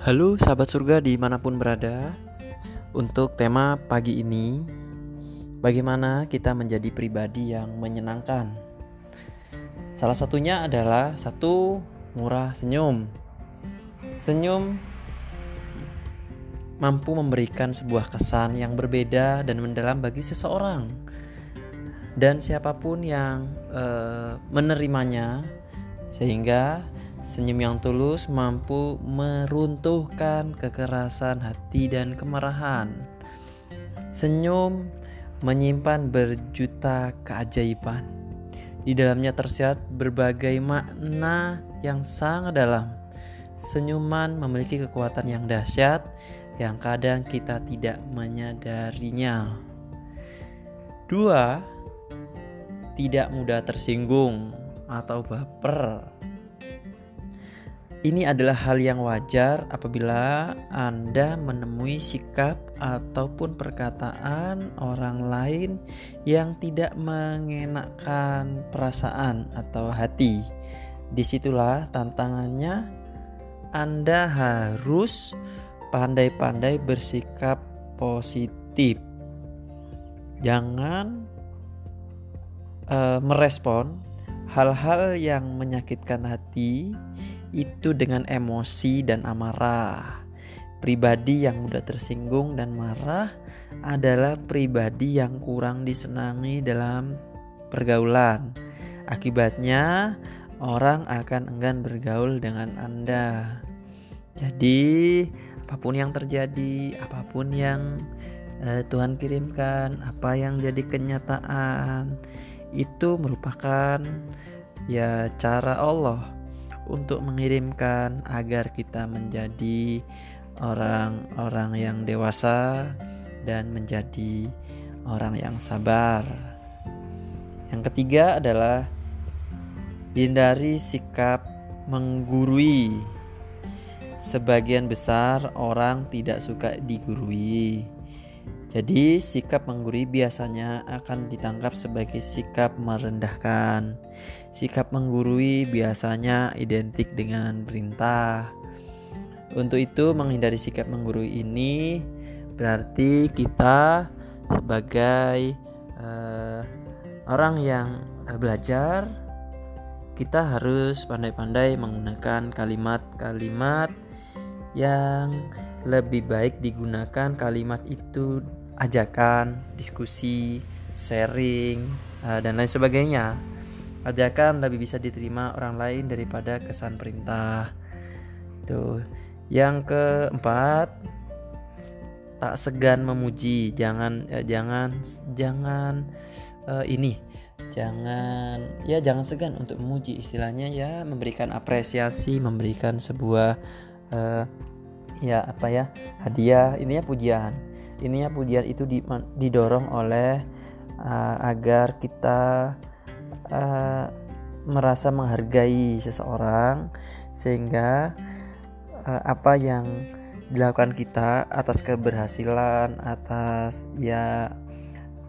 Halo sahabat surga di mana pun berada. Untuk tema pagi ini Bagaimana kita menjadi pribadi yang menyenangkan? Salah satunya adalah Satu, murah senyum. Senyum mampu memberikan sebuah kesan yang berbeda dan mendalam bagi seseorang. Dan siapa pun yang uh, menerimanya Sehingga Senyum yang tulus mampu meruntuhkan kekerasan hati dan kemarahan. Senyum menyimpan berjuta keajaiban. Di dalamnya tersirat berbagai makna yang sangat dalam. Senyuman memiliki kekuatan yang dahsyat yang kadang kita tidak menyadarinya. Dua, tidak mudah tersinggung atau baper. Ini adalah hal yang wajar apabila Anda menemui sikap ataupun perkataan orang lain yang tidak mengenakan perasaan atau hati. Di situlah tantangannya, Anda harus pandai-pandai bersikap positif. Jangan uh, merespon hal-hal yang menyakitkan hati itu dengan emosi dan amarah. Pribadi yang mudah tersinggung dan marah adalah pribadi yang kurang disenangi dalam pergaulan. Akibatnya, orang akan enggan bergaul dengan Anda. Jadi, apa pun yang terjadi, apa pun yang eh, Tuhan kirimkan, apa yang jadi kenyataan, itu merupakan ya cara Allah untuk mengirimkan agar kita menjadi orang-orang yang dewasa dan menjadi orang yang sabar. Yang ketiga adalah hindari sikap menggurui. Sebagian besar orang tidak suka digurui. Jadi, sikap menggurui biasanya akan ditangkap sebagai sikap merendahkan. Sikap menggurui biasanya identik dengan perintah. Untuk itu, menghindari sikap menggurui ini berarti kita sebagai uh, orang yang uh, belajar, kita harus pandai-pandai menggunakan kalimat-kalimat yang lebih baik digunakan kalimat itu ajakan, diskusi, sharing, uh, dan lain sebagainya. Ajakan lebih bisa diterima orang lain daripada kesan perintah. Tuh. Yang keempat, tak segan memuji. Jangan eh, jangan jangan uh, ini. Jangan ya jangan segan untuk memuji istilahnya ya memberikan apresiasi, memberikan sebuah uh, ya apa ya hadiah ini ya pujian ini ya pujian itu didorong oleh uh, agar kita uh, merasa menghargai seseorang sehingga uh, apa yang dilakukan kita atas keberhasilan atas ya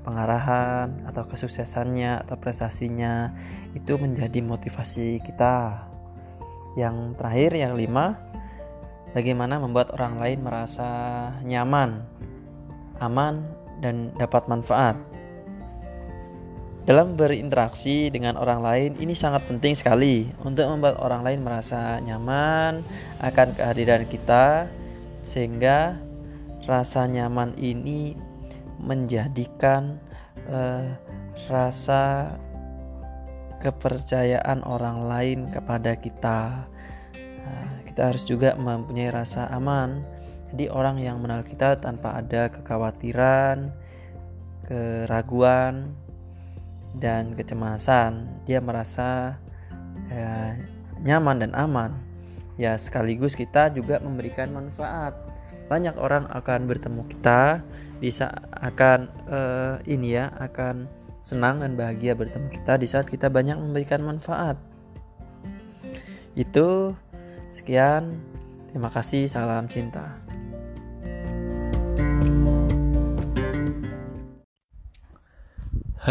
pengarahan atau kesuksesannya atau prestasinya itu menjadi motivasi kita. Yang terakhir yang lima bagaimana membuat orang lain merasa nyaman, aman, dan dapat manfaat. Dalam berinteraksi dengan orang lain, ini sangat penting sekali untuk membuat orang lain merasa nyaman akan kehadiran kita, sehingga rasa nyaman ini menjadikan uh, rasa kepercayaan orang lain kepada kita. Nah, kita harus juga mempunyai rasa aman. Jadi orang yang mengenal kita tanpa ada kekhawatiran, keraguan, dan kecemasan, dia merasa ya, nyaman dan aman. Ya sekaligus kita juga memberikan manfaat. Banyak orang akan bertemu kita, bisa akan uh, ini ya akan senang dan bahagia bertemu kita di saat kita banyak memberikan manfaat. Itu Sekian, terima kasih, salam cinta.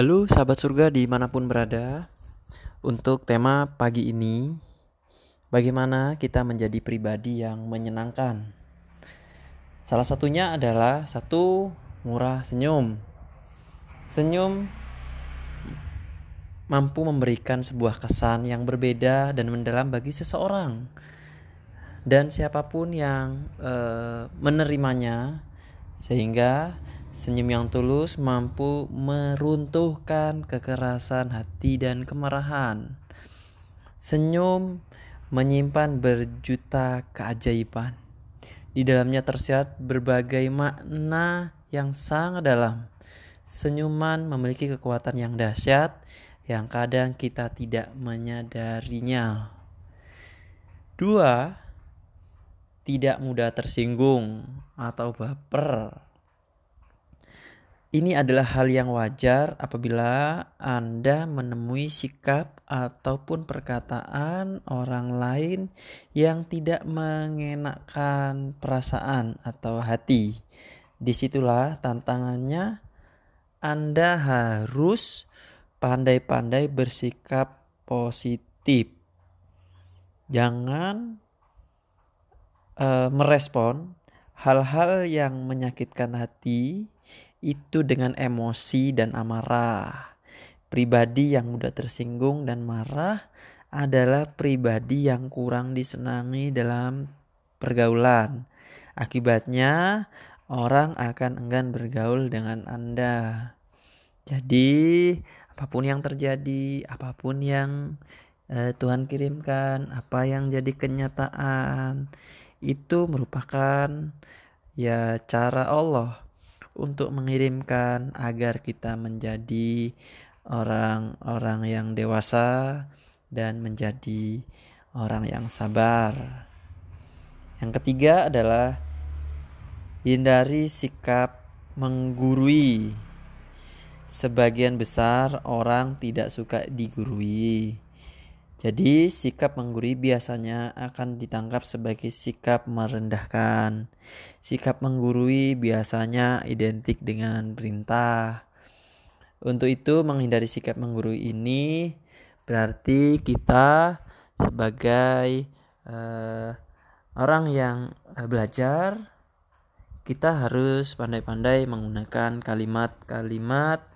Halo sahabat surga di mana pun berada Untuk tema pagi ini bagaimana kita menjadi pribadi yang menyenangkan. Salah satunya adalah satu murah senyum. Senyum mampu memberikan sebuah kesan yang berbeda dan mendalam bagi seseorang. Dan siapa pun yang e, menerimanya sehingga senyum yang tulus mampu meruntuhkan kekerasan hati dan kemarahan. Senyum menyimpan berjuta keajaiban. Di dalamnya tersirat berbagai makna yang sangat dalam. Senyuman memiliki kekuatan yang dahsyat yang kadang kita tidak menyadarinya. Dua, tidak mudah tersinggung atau baper. Ini adalah hal yang wajar apabila Anda menemui sikap ataupun perkataan orang lain yang tidak mengenakan perasaan atau hati. Di situlah tantangannya Anda harus pandai-pandai bersikap positif. Jangan uh, merespon hal-hal yang menyakitkan hati itu dengan emosi dan amarah. Pribadi yang mudah tersinggung dan marah adalah pribadi yang kurang disenangi dalam pergaulan. Akibatnya, orang akan enggan bergaul dengan Anda. Jadi, apa pun yang terjadi, apa pun yang eh, Tuhan kirimkan, apa yang jadi kenyataan, itu merupakan ya cara Allah untuk mengirimkan agar kita menjadi orang-orang yang dewasa dan menjadi orang yang sabar. Yang ketiga adalah hindari sikap menggurui. Sebagian besar orang tidak suka digurui. Jadi, sikap menggurui biasanya akan ditangkap sebagai sikap merendahkan. Sikap menggurui biasanya identik dengan perintah. Untuk itu, menghindari sikap menggurui ini berarti kita sebagai uh, orang yang uh, belajar, kita harus pandai-pandai menggunakan kalimat-kalimat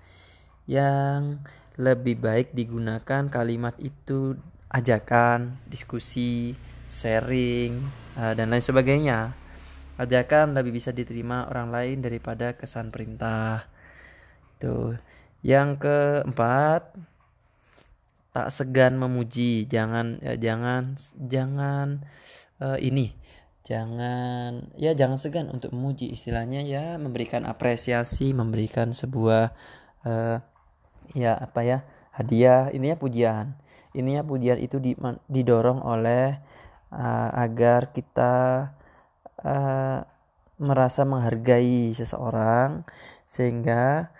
yang lebih baik digunakan kalimat itu ajakan, diskusi, sharing, uh, dan lain sebagainya. Ajakan lebih bisa diterima orang lain daripada kesan perintah. Itu. Yang keempat, tak segan memuji, jangan ya, jangan jangan uh, ini jangan ya jangan segan untuk memuji istilahnya ya memberikan apresiasi memberikan sebuah uh, ya apa ya hadiah ini ya pujian ini ya pujian itu didorong oleh uh, agar kita uh, merasa menghargai seseorang sehingga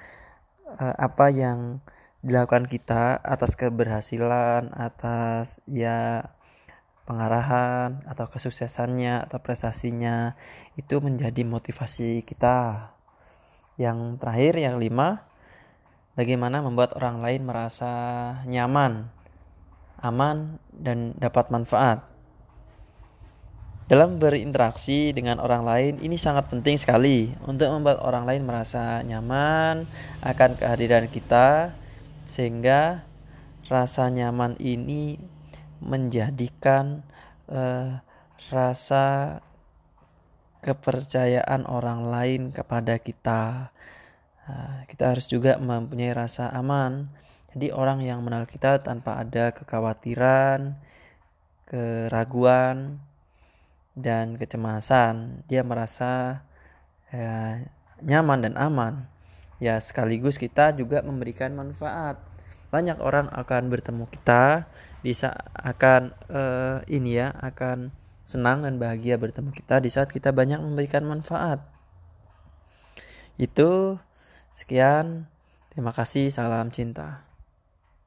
uh, apa yang dilakukan kita atas keberhasilan atas ya pengarahan atau kesuksesannya atau prestasinya itu menjadi motivasi kita. Yang terakhir yang lima bagaimana membuat orang lain merasa nyaman aman, dan dapat manfaat. Dalam berinteraksi dengan orang lain, ini sangat penting sekali untuk membuat orang lain merasa nyaman akan kehadiran kita, sehingga rasa nyaman ini menjadikan uh, rasa kepercayaan orang lain kepada kita. Uh, kita harus juga mempunyai rasa aman jadi orang yang mengenal kita tanpa ada kekhawatiran, keraguan, dan kecemasan, dia merasa ya, nyaman dan aman. Ya sekaligus kita juga memberikan manfaat. Banyak orang akan bertemu kita, bisa akan uh, ini ya, akan senang dan bahagia bertemu kita di saat kita banyak memberikan manfaat. Itu sekian. Terima kasih. Salam cinta.